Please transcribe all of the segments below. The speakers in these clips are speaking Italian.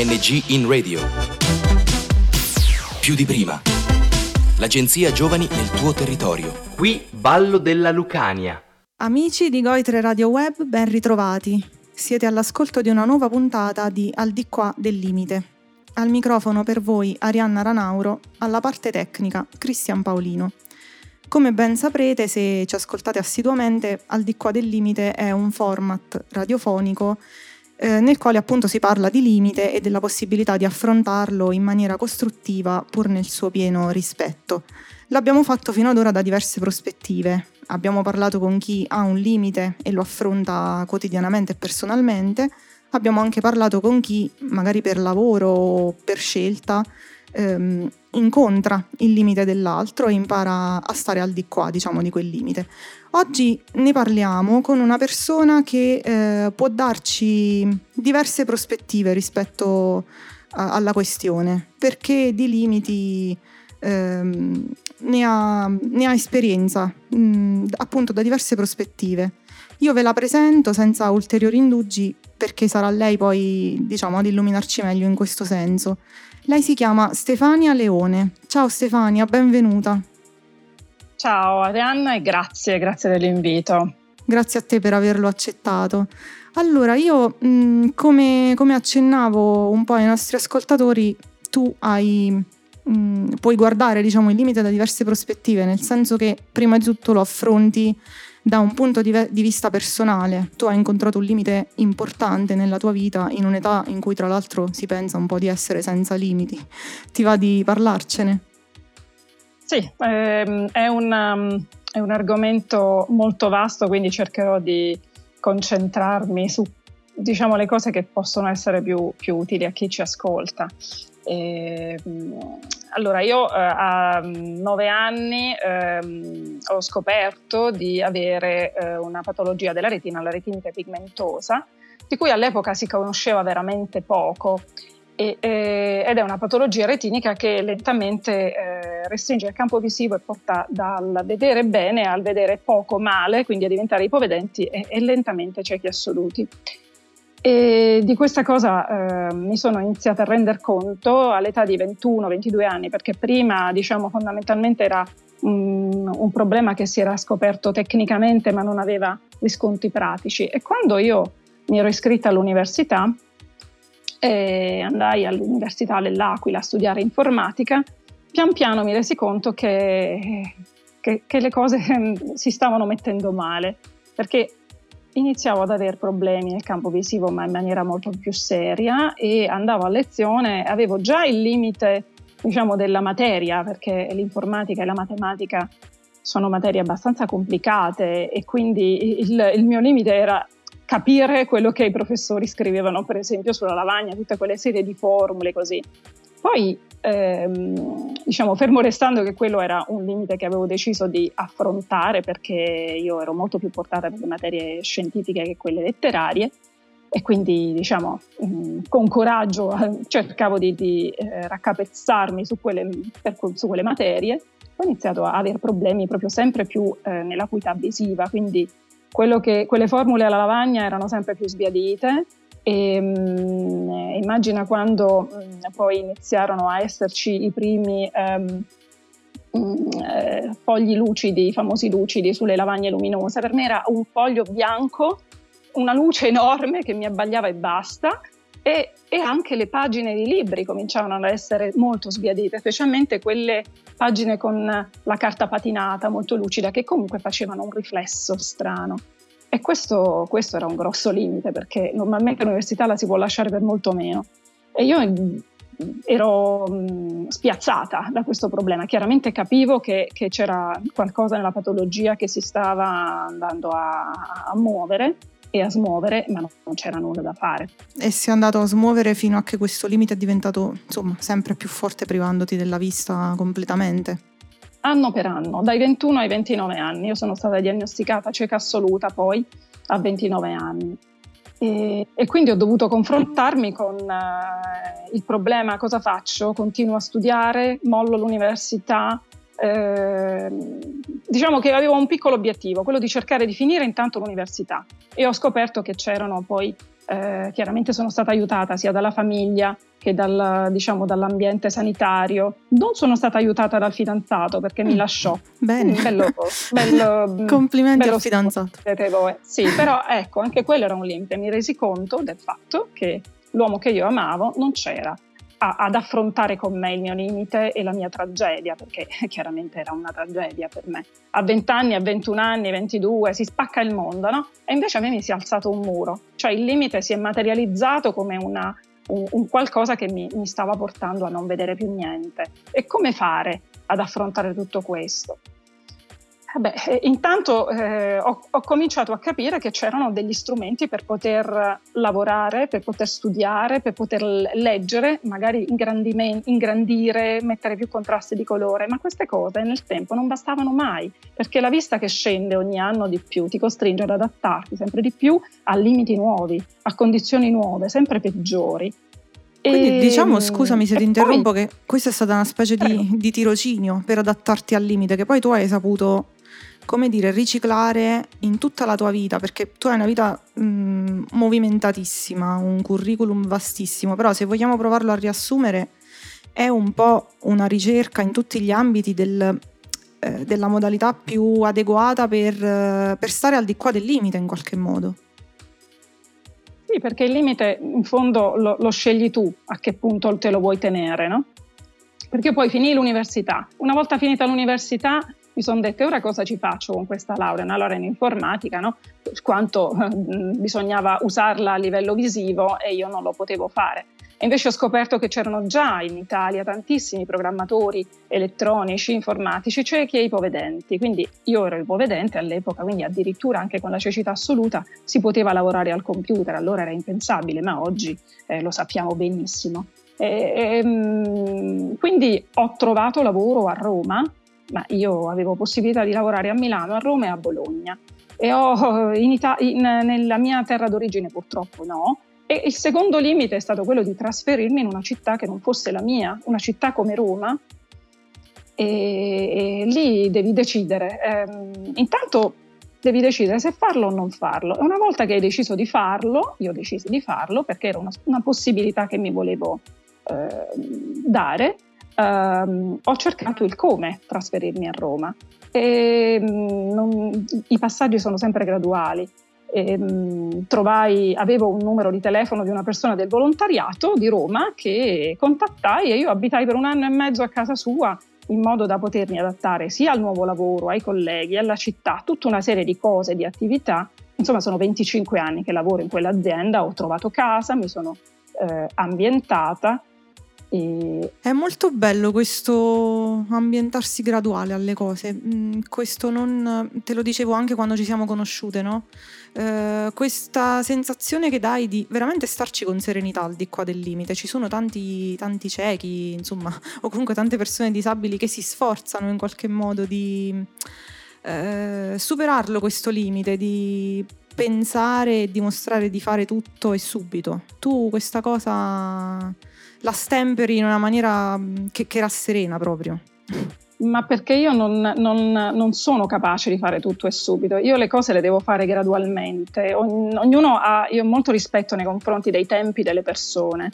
ANG in radio. Più di prima. L'agenzia Giovani nel tuo territorio. Qui Ballo della Lucania. Amici di Goitre Radio Web, ben ritrovati. Siete all'ascolto di una nuova puntata di Al di qua del limite. Al microfono per voi Arianna Ranauro, alla parte tecnica Cristian Paolino. Come ben saprete, se ci ascoltate assiduamente, Al di qua del limite è un format radiofonico eh, nel quale appunto si parla di limite e della possibilità di affrontarlo in maniera costruttiva pur nel suo pieno rispetto. L'abbiamo fatto fino ad ora da diverse prospettive. Abbiamo parlato con chi ha un limite e lo affronta quotidianamente e personalmente. Abbiamo anche parlato con chi, magari per lavoro o per scelta, ehm, incontra il limite dell'altro e impara a stare al di qua, diciamo, di quel limite. Oggi ne parliamo con una persona che eh, può darci diverse prospettive rispetto a, alla questione, perché di limiti ehm, ne, ha, ne, ha, esperienza, mh, appunto da diverse prospettive. Io ve la presento senza ulteriori indugi perché sarà lei poi, diciamo, ad illuminarci meglio in questo senso. Lei si chiama Stefania Leone. Ciao Stefania, benvenuta. Ciao Arianna e grazie, grazie dell'invito. Grazie a te per averlo accettato. Allora, io mh, come, come, accennavo un po' ai nostri ascoltatori, tu hai, mh, puoi guardare diciamo, il limite da diverse prospettive, nel senso che prima di tutto lo affronti da un punto di, vista personale. Tu hai incontrato un limite importante nella tua vita in un'età in cui tra l'altro si pensa un po' di essere senza limiti. Ti va di parlarcene? Sì, ehm, è, un, um, è un argomento molto vasto, quindi cercherò di concentrarmi su diciamo le cose che possono essere più, più utili a chi ci ascolta. E, ehm, allora, io eh, a nove anni ehm, ho scoperto di avere eh, una patologia della retina, la retinite pigmentosa, di cui all'epoca si conosceva veramente poco e, eh, ed è una patologia retinica che lentamente eh, restringe il campo visivo e porta dal vedere bene al vedere poco male, quindi a diventare ipovedenti e, e lentamente ciechi assoluti. E di questa cosa eh, mi sono iniziata a rendere conto all'età di 21-22 anni, perché prima diciamo fondamentalmente era un, un, problema che si era scoperto tecnicamente ma non aveva riscontri pratici. E quando io mi ero iscritta all'università, e andai all'Università dell'Aquila a studiare informatica, pian piano mi resi conto che, che, che le cose si stavano mettendo male, perché iniziavo ad avere problemi nel campo visivo ma in maniera molto più seria e andavo a lezione, avevo già il limite diciamo della materia perché l'informatica e la matematica sono materie abbastanza complicate e quindi il, il mio limite era capire quello che i professori scrivevano, per esempio sulla lavagna, tutte quelle serie di formule così. Poi, ehm, diciamo, fermo restando che quello era un limite che avevo deciso di affrontare perché io ero molto più portata per le materie scientifiche che quelle letterarie e quindi, diciamo, mh, con coraggio cercavo di, di eh, raccapezzarmi su quelle, per, su quelle materie. Ho iniziato a avere problemi proprio sempre più eh, nell'acuità visiva, quindi che, quelle formule alla lavagna erano sempre più sbiadite e mh, mm, immagina quando mh, mm, poi iniziarono a esserci i primi um, mh, eh, fogli lucidi, i famosi lucidi sulle lavagne luminose, per me era un foglio bianco, una luce enorme che mi abbagliava e basta e, e, anche le pagine di libri cominciavano ad essere molto sbiadite, specialmente quelle pagine con la carta patinata molto lucida che comunque facevano un riflesso strano. E questo, questo era un grosso limite perché normalmente all'università la si può lasciare per molto meno. E io mm, ero mh, spiazzata da questo problema. Chiaramente capivo che, che, c'era qualcosa nella patologia che si stava andando a, a muovere e a smuovere, ma non c'era nulla da fare. E si è andato a smuovere fino a che questo limite è diventato insomma sempre più forte privandoti della vista completamente? Anno per anno, dai 21 ai 29 anni. Io sono stata diagnosticata cieca assoluta poi a 29 anni. E, e quindi ho dovuto confrontarmi con uh, il problema cosa faccio? Continuo a studiare, mollo l'università, eh, diciamo che avevo un piccolo obiettivo, quello di cercare di finire intanto l'università e ho scoperto che c'erano poi, eh, chiaramente sono stata aiutata sia dalla famiglia che dal, diciamo, dall'ambiente sanitario. Non sono stata aiutata dal fidanzato perché mi mm. lasciò. Bene. Bello, bello, Complimenti bello al fidanzato. Sì, però ecco, anche quello era un limite. Mi resi conto del fatto che l'uomo che io amavo non c'era a, ad affrontare con me il mio limite e la mia tragedia, perché chiaramente era una tragedia per me. A 20 anni, a 21 anni, 22, si spacca il mondo, no? E invece a me mi si è alzato un muro, cioè il limite si è materializzato come una, un, un, qualcosa che mi, mi stava portando a non vedere più niente. E come fare ad affrontare tutto questo? Beh, eh, intanto eh, ho, ho, cominciato a capire che c'erano degli strumenti per poter lavorare, per poter studiare, per poter leggere, magari ingrandire, mettere più contrasti di colore, ma queste cose nel tempo non bastavano mai, perché la vista che scende ogni anno di più ti costringe ad adattarti sempre di più a limiti nuovi, a condizioni nuove, sempre peggiori. Quindi e, diciamo, scusami se ti interrompo, poi, che questa è stata una specie di, di, tirocinio per adattarti al limite, che poi tu hai saputo come dire, riciclare in tutta la tua vita, perché tu hai una vita mh, movimentatissima, un curriculum vastissimo, però se vogliamo provarlo a riassumere è un po' una ricerca in tutti gli ambiti del, eh, della modalità più adeguata per, eh, per stare al di qua del limite in qualche modo. Sì, perché il limite in fondo lo, lo, scegli tu a che punto te lo vuoi tenere, no? Perché poi finì l'università. Una volta finita l'università mi sono dette ora cosa ci faccio con questa laurea, una laurea in informatica, no? quanto eh, bisognava usarla a livello visivo e io non lo potevo fare. E invece ho scoperto che c'erano già in Italia tantissimi programmatori elettronici, informatici, ciechi e ipovedenti. Quindi io ero ipovedente all'epoca, quindi addirittura anche con la cecità assoluta si poteva lavorare al computer, allora era impensabile, ma oggi eh, lo sappiamo benissimo. E, e, ehm, quindi ho trovato lavoro a Roma ma io avevo possibilità di lavorare a Milano, a Roma e a Bologna. E ho in Ita- in, nella mia terra d'origine purtroppo no. E il secondo limite è stato quello di trasferirmi in una città che non fosse la mia, una città come Roma. E, e lì devi decidere. Ehm, intanto devi decidere se farlo o non farlo. E una volta che hai deciso di farlo, io ho deciso di farlo perché era una, una possibilità che mi volevo eh, dare, ehm, ho cercato il come trasferirmi a Roma. E, mm, non, I passaggi sono sempre graduali. E, mh, mm, trovai, avevo un numero di telefono di una persona del volontariato di Roma che contattai e io abitai per un anno e mezzo a casa sua in modo da potermi adattare sia al nuovo lavoro, ai colleghi, alla città, tutta una serie di cose, di attività. Insomma, sono 25 anni che lavoro in quell'azienda, ho trovato casa, mi sono eh, ambientata e... È molto bello questo ambientarsi graduale alle cose, mm, questo non, te lo dicevo anche quando ci siamo conosciute, no? Eh, questa sensazione che dai di veramente starci con serenità al di qua del limite. Ci sono tanti, tanti ciechi, insomma, o comunque tante persone disabili che si sforzano in qualche modo di eh, superarlo questo limite, di pensare e dimostrare di fare tutto e subito. Tu questa cosa la stemperi in una maniera mm, che, che rasserena proprio. Ma perché io non, non, non, sono capace di fare tutto e subito, io le cose le devo fare gradualmente, ognuno ha, io ho molto rispetto nei confronti dei tempi delle persone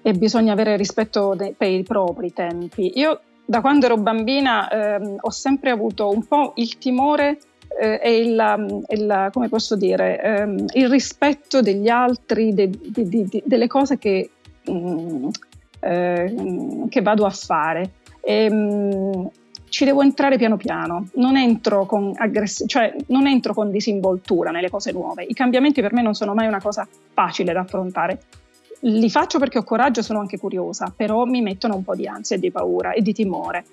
e bisogna avere rispetto de, per i propri tempi. Io da quando ero bambina ehm, ho sempre avuto un po' il timore eh, e il, il, come posso dire, ehm, il rispetto degli altri, de, de, delle cose che Mm, eh, che vado a fare. E, mh, ci devo entrare piano piano, non entro, con aggress- cioè, non entro con disinvoltura nelle cose nuove. I cambiamenti per me non sono mai una cosa facile da affrontare. Li faccio perché ho coraggio e sono anche curiosa, però mi mettono un po' di ansia e di paura e di timore.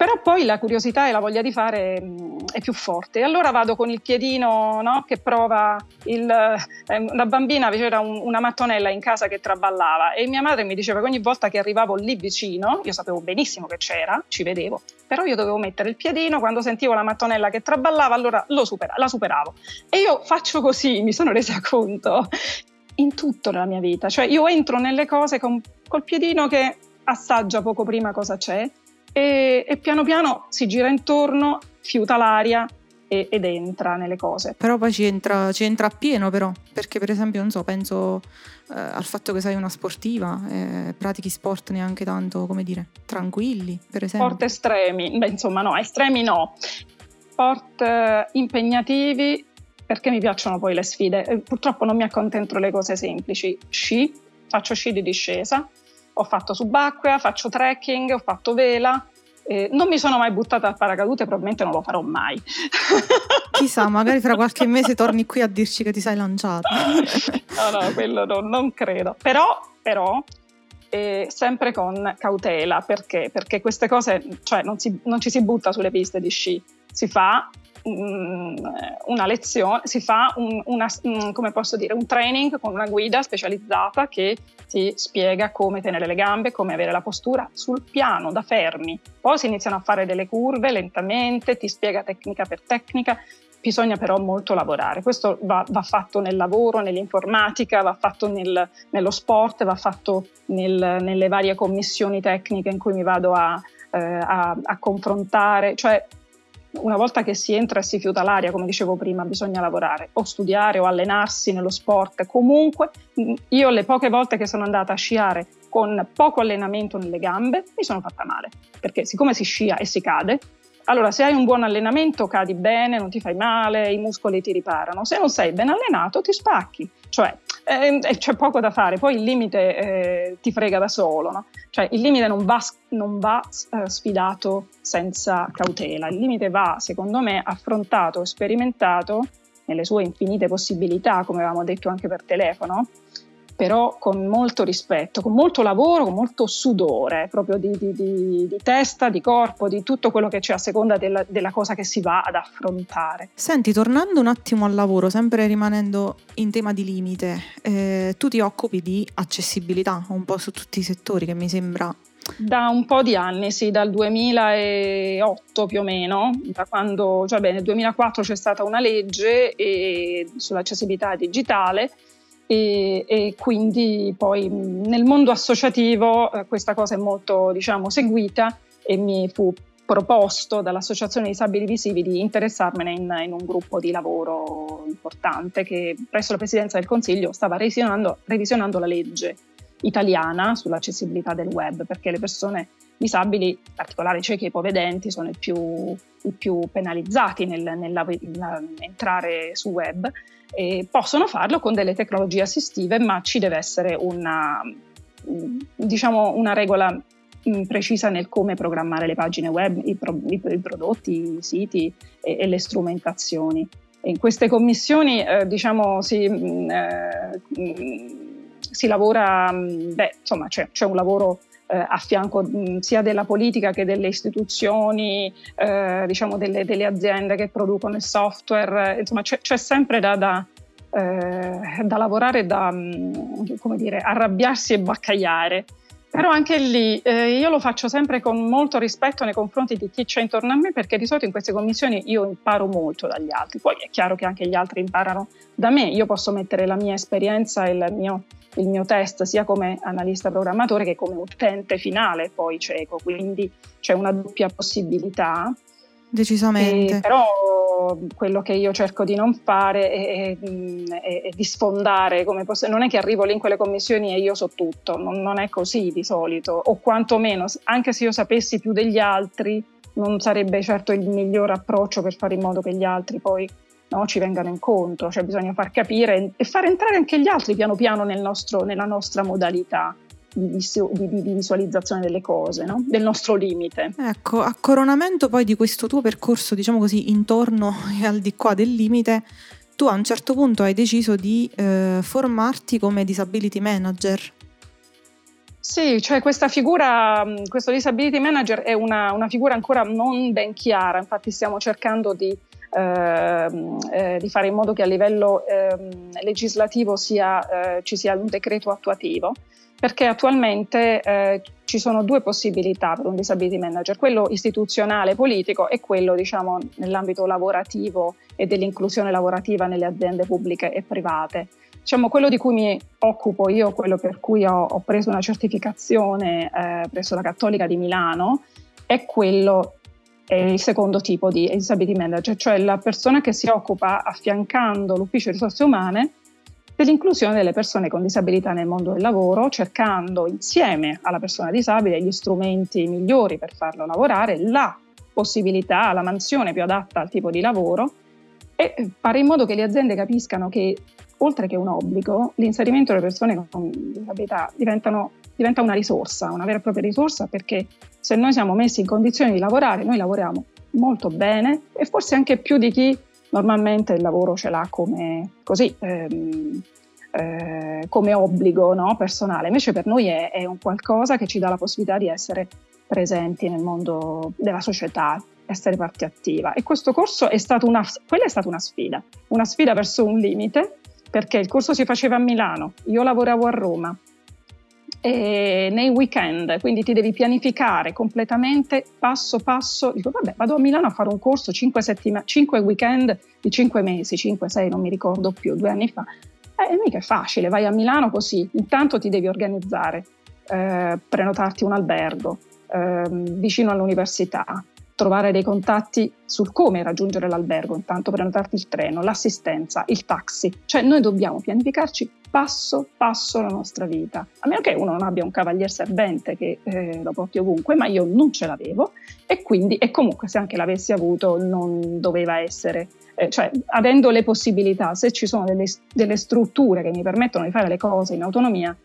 Però poi la curiosità e la voglia di fare mh, mm, è più forte. Allora vado con il piedino no, che prova il... Eh, da bambina c'era un, una mattonella in casa che traballava e mia madre mi diceva che ogni volta che arrivavo lì vicino, io sapevo benissimo che c'era, ci vedevo, però io dovevo mettere il piedino, quando sentivo la mattonella che traballava, allora supera, la superavo. E io faccio così, mi sono resa conto, in tutto nella mia vita. Cioè io entro nelle cose con, col piedino che assaggia poco prima cosa c'è e, e piano piano si gira intorno, fiuta l'aria e, ed entra nelle cose. Però poi ci entra, ci entra a pieno però, perché per esempio, non so, penso eh, al fatto che sei una sportiva, eh, pratichi sport neanche tanto, come dire, tranquilli, per esempio. Sport estremi, beh insomma no, estremi no. Sport eh, impegnativi perché mi piacciono poi le sfide. Eh, purtroppo non mi accontento le cose semplici. Sci, faccio sci di discesa, ho fatto subacquea, faccio trekking, ho fatto vela, eh, non mi sono mai buttata al paracadute, probabilmente non lo farò mai. Chissà, magari fra qualche mese torni qui a dirci che ti sei lanciata. no, no, quello no, non credo. Però, però eh, sempre con cautela, perché? Perché queste cose, cioè non, si, non ci si butta sulle piste di sci, si fa una lezione, si fa un, una, posso dire, un training con una guida specializzata che ti spiega come tenere le gambe, come avere la postura sul piano da fermi. Poi si iniziano a fare delle curve lentamente, ti spiega tecnica per tecnica. Bisogna però molto lavorare. Questo va, va fatto nel lavoro, nell'informatica, va fatto nel, nello sport, va fatto nel, nelle varie commissioni tecniche in cui mi vado a, eh, a, a confrontare. Cioè, una volta che si entra e si fiuta l'aria, come dicevo prima, bisogna lavorare o studiare o allenarsi nello sport. Comunque, io le poche volte che sono andata a sciare con poco allenamento nelle gambe, mi sono fatta male, perché siccome si scia e si cade, allora se hai un buon allenamento cadi bene, non ti fai male, i muscoli ti riparano. Se non sei ben allenato ti spacchi. Cioè, eh, c'è poco da fare, poi il limite eh, ti frega da solo, no? Cioè il limite non va, non va eh, sfidato senza cautela, il limite va, secondo me, affrontato sperimentato nelle sue infinite possibilità, come avevamo detto anche per telefono, però con molto rispetto, con molto lavoro, con molto sudore, proprio di, di, di, di testa, di corpo, di tutto quello che c'è a seconda della, della, cosa che si va ad affrontare. Senti, tornando un attimo al lavoro, sempre rimanendo in tema di limite, eh, tu ti occupi di accessibilità un po' su tutti i settori che mi sembra da un po' di anni, sì, dal 2008 più o meno, da quando, cioè beh, nel 2004 c'è stata una legge sull'accessibilità digitale e, e, quindi poi nel mondo associativo eh, questa cosa è molto diciamo, seguita e mi fu proposto dall'Associazione Disabili Visivi di interessarmene in, in, un gruppo di lavoro importante che presso la Presidenza del Consiglio stava revisionando, revisionando la legge italiana sull'accessibilità del web perché le persone disabili, in particolare ciechi e ipovedenti, sono i più, i più penalizzati nel, nell'entrare sul web e possono farlo con delle tecnologie assistive, ma ci deve essere una, diciamo, una regola mm, precisa nel come programmare le pagine web, i, pro, i, i prodotti, i siti e, e, le strumentazioni. In queste commissioni eh, diciamo, si, mm, eh, mm, si lavora, beh, insomma c'è, c'è un lavoro a fianco mh, sia della politica che delle istituzioni, eh, diciamo delle, delle, aziende che producono il software, insomma c'è, c'è sempre da, da, eh, da lavorare, da mh, come dire, arrabbiarsi e baccagliare. Però anche lì eh, io lo faccio sempre con molto rispetto nei confronti di chi c'è intorno a me perché di solito in queste commissioni io imparo molto dagli altri, poi è chiaro che anche gli altri imparano da me, io posso mettere la mia esperienza e il mio il mio test sia come analista programmatore che come utente finale. Poi cieco, quindi c'è una doppia possibilità. Decisamente. E, però quello che io cerco di non fare è, è, è di sfondare, posso, non è che arrivo lì in quelle commissioni e io so tutto, non, non è così di solito, o quantomeno, anche se io sapessi più degli altri, non sarebbe certo il miglior approccio per fare in modo che gli altri poi no, ci vengano incontro, cioè bisogna far capire e far entrare anche gli altri piano piano nel nostro, nella nostra modalità. Di, di, di, visualizzazione delle cose, no? del nostro limite. Ecco, a coronamento poi di questo tuo percorso, diciamo così, intorno e al di qua del limite, tu a un certo punto hai deciso di eh, formarti come disability manager. Sì, cioè questa figura, questo disability manager è una, una figura ancora non ben chiara, infatti stiamo cercando di Ehm, eh, di fare in modo che a livello eh, legislativo sia, eh, ci sia un decreto attuativo perché attualmente eh, ci sono due possibilità per un disability manager, quello istituzionale politico e quello diciamo nell'ambito lavorativo e dell'inclusione lavorativa nelle aziende pubbliche e private. Diciamo, quello di cui mi occupo io, quello per cui ho, ho preso una certificazione eh, presso la Cattolica di Milano, è quello è il secondo tipo di disability manager, cioè la persona che si occupa affiancando l'ufficio risorse umane dell'inclusione delle persone con disabilità nel mondo del lavoro, cercando insieme alla persona disabile gli strumenti migliori per farlo lavorare, la possibilità, la mansione più adatta al tipo di lavoro e fare in modo che le aziende capiscano che oltre che un obbligo, l'inserimento delle persone con disabilità diventa una risorsa, una vera e propria risorsa perché se noi siamo messi in condizioni di lavorare, noi lavoriamo molto bene e forse anche più di chi normalmente il lavoro ce l'ha come, così, ehm, eh, come obbligo no? personale. Invece per noi è, è un qualcosa che ci dà la possibilità di essere presenti nel mondo della società, essere parte attiva. E questo corso è stato una, quella è stata una sfida, una sfida verso un limite, perché il corso si faceva a Milano, io lavoravo a Roma, nei weekend, quindi ti devi pianificare completamente passo passo. Dico, vabbè, vado a Milano a fare un corso 5, settima- 5 weekend di 5 mesi, 5-6, non mi ricordo più, due anni fa. Eh, mica è facile, vai a Milano così, intanto ti devi organizzare, eh, prenotarti un albergo eh, vicino all'università, trovare dei contatti sul come raggiungere l'albergo, intanto prenotarti il treno, l'assistenza, il taxi, cioè noi dobbiamo pianificarci passo passo la nostra vita, a meno che uno non abbia un cavalier servente che eh, lo porti ovunque, ma io non ce l'avevo. E quindi, e comunque se anche l'avessi avuto non doveva essere, eh, cioè avendo le possibilità, se ci sono delle, delle strutture che mi permettono di fare le cose in autonomia,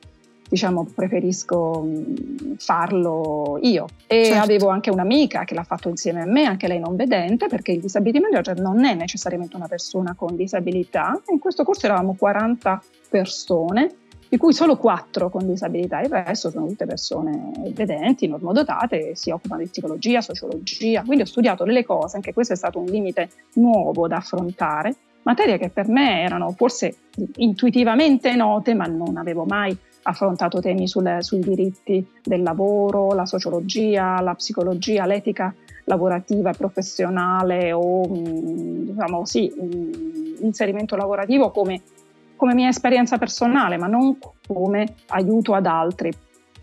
diciamo, preferisco mm, farlo io. E certo. avevo anche un'amica che l'ha fatto insieme a me, anche lei non vedente, perché il disability manager non è necessariamente una persona con disabilità. In questo corso eravamo 40 persone, di cui solo 4 con disabilità, il resto sono tutte persone vedenti, normodotate, si occupano di psicologia, sociologia. Quindi ho studiato delle cose, anche questo è stato un limite nuovo da affrontare, materie che per me erano forse intuitivamente note, ma non avevo mai affrontato temi sul, sui diritti del lavoro, la sociologia, la psicologia, l'etica lavorativa e professionale o mm, diciamo sì, inserimento lavorativo come, come mia esperienza personale, ma non come aiuto ad altri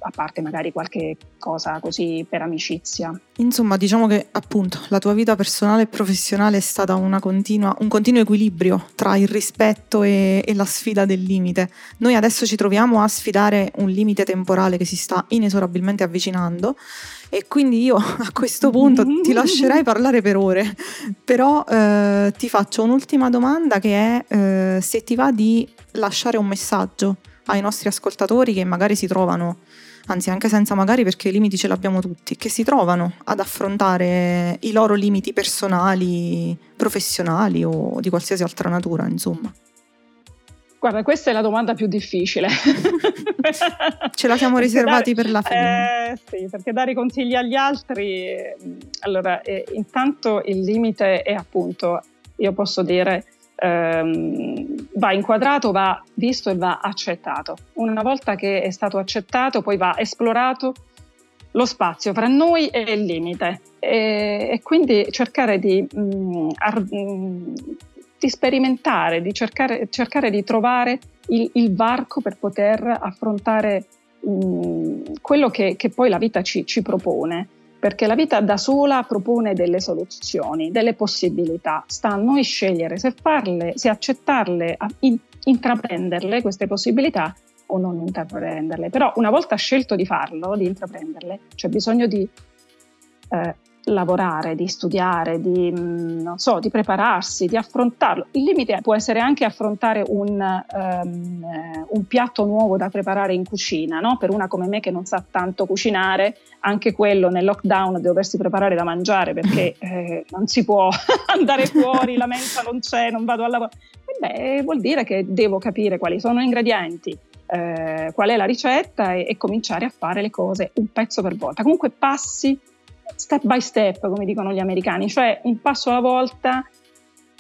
a parte magari qualche cosa così per amicizia. Insomma, diciamo che appunto la tua vita personale e professionale è stata continua, un continuo equilibrio tra il rispetto e, e, la sfida del limite. Noi adesso ci troviamo a sfidare un limite temporale che si sta inesorabilmente avvicinando e quindi io a questo punto ti lascerei parlare per ore, però eh, ti faccio un'ultima domanda che è eh, se ti va di lasciare un messaggio ai nostri ascoltatori che magari si trovano anzi anche senza magari perché i limiti ce l'abbiamo tutti, che si trovano ad affrontare i loro limiti personali, professionali o di qualsiasi altra natura, insomma. Guarda, questa è la domanda più difficile. Ce la siamo riservati dare, per la fine. Eh, sì, perché dare consigli agli altri, allora, eh, intanto il limite è appunto, io posso dire, ehm, va inquadrato, va visto e va accettato. Una volta che è stato accettato, poi va esplorato lo spazio fra noi e il limite e, e quindi cercare di, mh, mm, ar, mh, mm, di, sperimentare, di cercare, cercare di trovare il, il, varco per poter affrontare mh, mm, quello che, che, poi la vita ci, ci propone perché la vita da sola propone delle soluzioni, delle possibilità. Sta a noi scegliere se farle, se accettarle, in, intraprenderle queste possibilità o non intraprenderle. Però una volta scelto di farlo, di intraprenderle, c'è bisogno di eh, lavorare, di studiare, di, mm, so, di, prepararsi, di affrontarlo. Il limite può essere anche affrontare un, um, un piatto nuovo da preparare in cucina, no? per una come me che non sa tanto cucinare, anche quello nel lockdown doversi preparare da mangiare perché eh, non si può andare fuori, la mensa non c'è, non vado al lavoro. E beh, vuol dire che devo capire quali sono gli ingredienti, eh, qual è la ricetta e, e cominciare a fare le cose un pezzo per volta. Comunque passi step by step, come dicono gli americani, cioè un passo alla volta,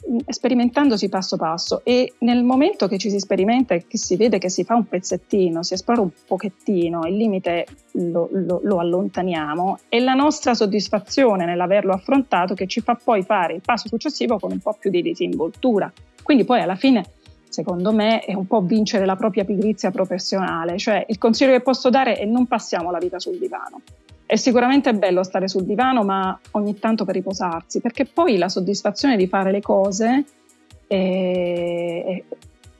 mm, sperimentandosi passo passo e nel momento che ci si sperimenta e che si vede che si fa un pezzettino, si esplora un pochettino, il limite lo, lo, lo allontaniamo e la nostra soddisfazione nell'averlo affrontato che ci fa poi fare il passo successivo con un po' più di disinvoltura. Quindi poi alla fine secondo me, è un po' vincere la propria pigrizia professionale. Cioè, il consiglio che posso dare è non passiamo la vita sul divano è sicuramente bello stare sul divano, ma ogni tanto per riposarsi, perché poi la soddisfazione di fare le cose è,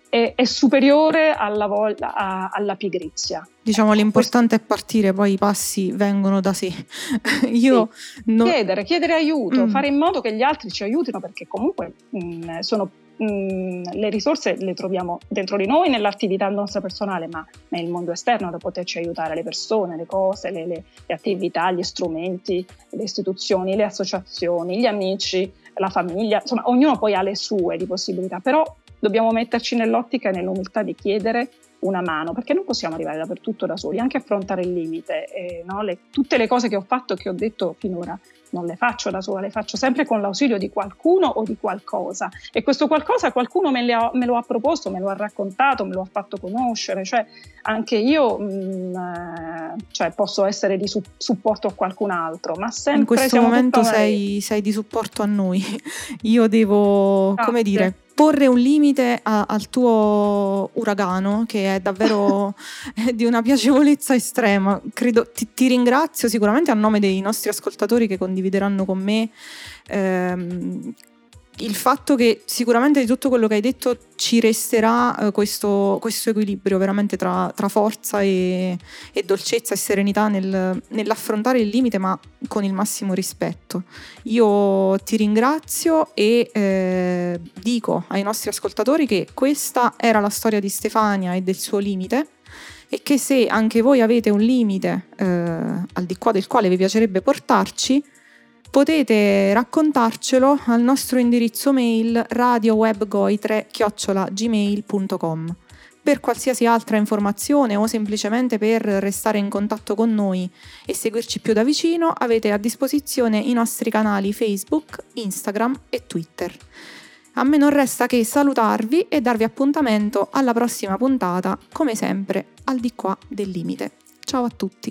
è, è superiore alla, vol- a, alla, pigrizia. Diciamo l'importante Questo... è partire, poi i passi vengono da sé. Io sì. non... chiedere, chiedere aiuto, mm. fare in modo che gli altri ci aiutino perché comunque mh, mm, sono mm, le risorse le troviamo dentro di noi, nell'attività nostra personale, ma nel mondo esterno da poterci aiutare le persone, le cose, le, le, le attività, gli strumenti, le istituzioni, le associazioni, gli amici, la famiglia, insomma ognuno poi ha le sue di possibilità, però dobbiamo metterci nell'ottica e nell'umiltà di chiedere una mano, perché non possiamo arrivare dappertutto da soli, anche affrontare il limite. Eh, no? le, tutte le cose che ho fatto e che ho detto finora non le faccio da sola, le faccio sempre con l'ausilio di qualcuno o di qualcosa. E questo qualcosa qualcuno me, ha, me lo ha proposto, me lo ha raccontato, me lo ha fatto conoscere, cioè anche io mh, mm, eh, cioè, posso essere di su- supporto a qualcun altro, ma sempre... In questo momento sei, sei, di supporto a noi. Io devo, Grazie. come dire, porre un limite a, al tuo uragano che è davvero di una piacevolezza estrema. Credo, ti, ti, ringrazio sicuramente a nome dei nostri ascoltatori che condivideranno con me ehm, il fatto che sicuramente di tutto quello che hai detto ci resterà eh, questo, questo, equilibrio veramente tra, tra forza e, e, dolcezza e serenità nel, nell'affrontare il limite ma con il massimo rispetto. Io ti ringrazio e eh, dico ai nostri ascoltatori che questa era la storia di Stefania e del suo limite e che se anche voi avete un limite eh, al di qua del quale vi piacerebbe portarci, potete raccontarcelo al nostro indirizzo mail radiowebgoitre-gmail.com. Per qualsiasi altra informazione o semplicemente per restare in contatto con noi e seguirci più da vicino avete a disposizione i nostri canali Facebook, Instagram e Twitter. A me non resta che salutarvi e darvi appuntamento alla prossima puntata, come sempre, al di qua del limite. Ciao a tutti!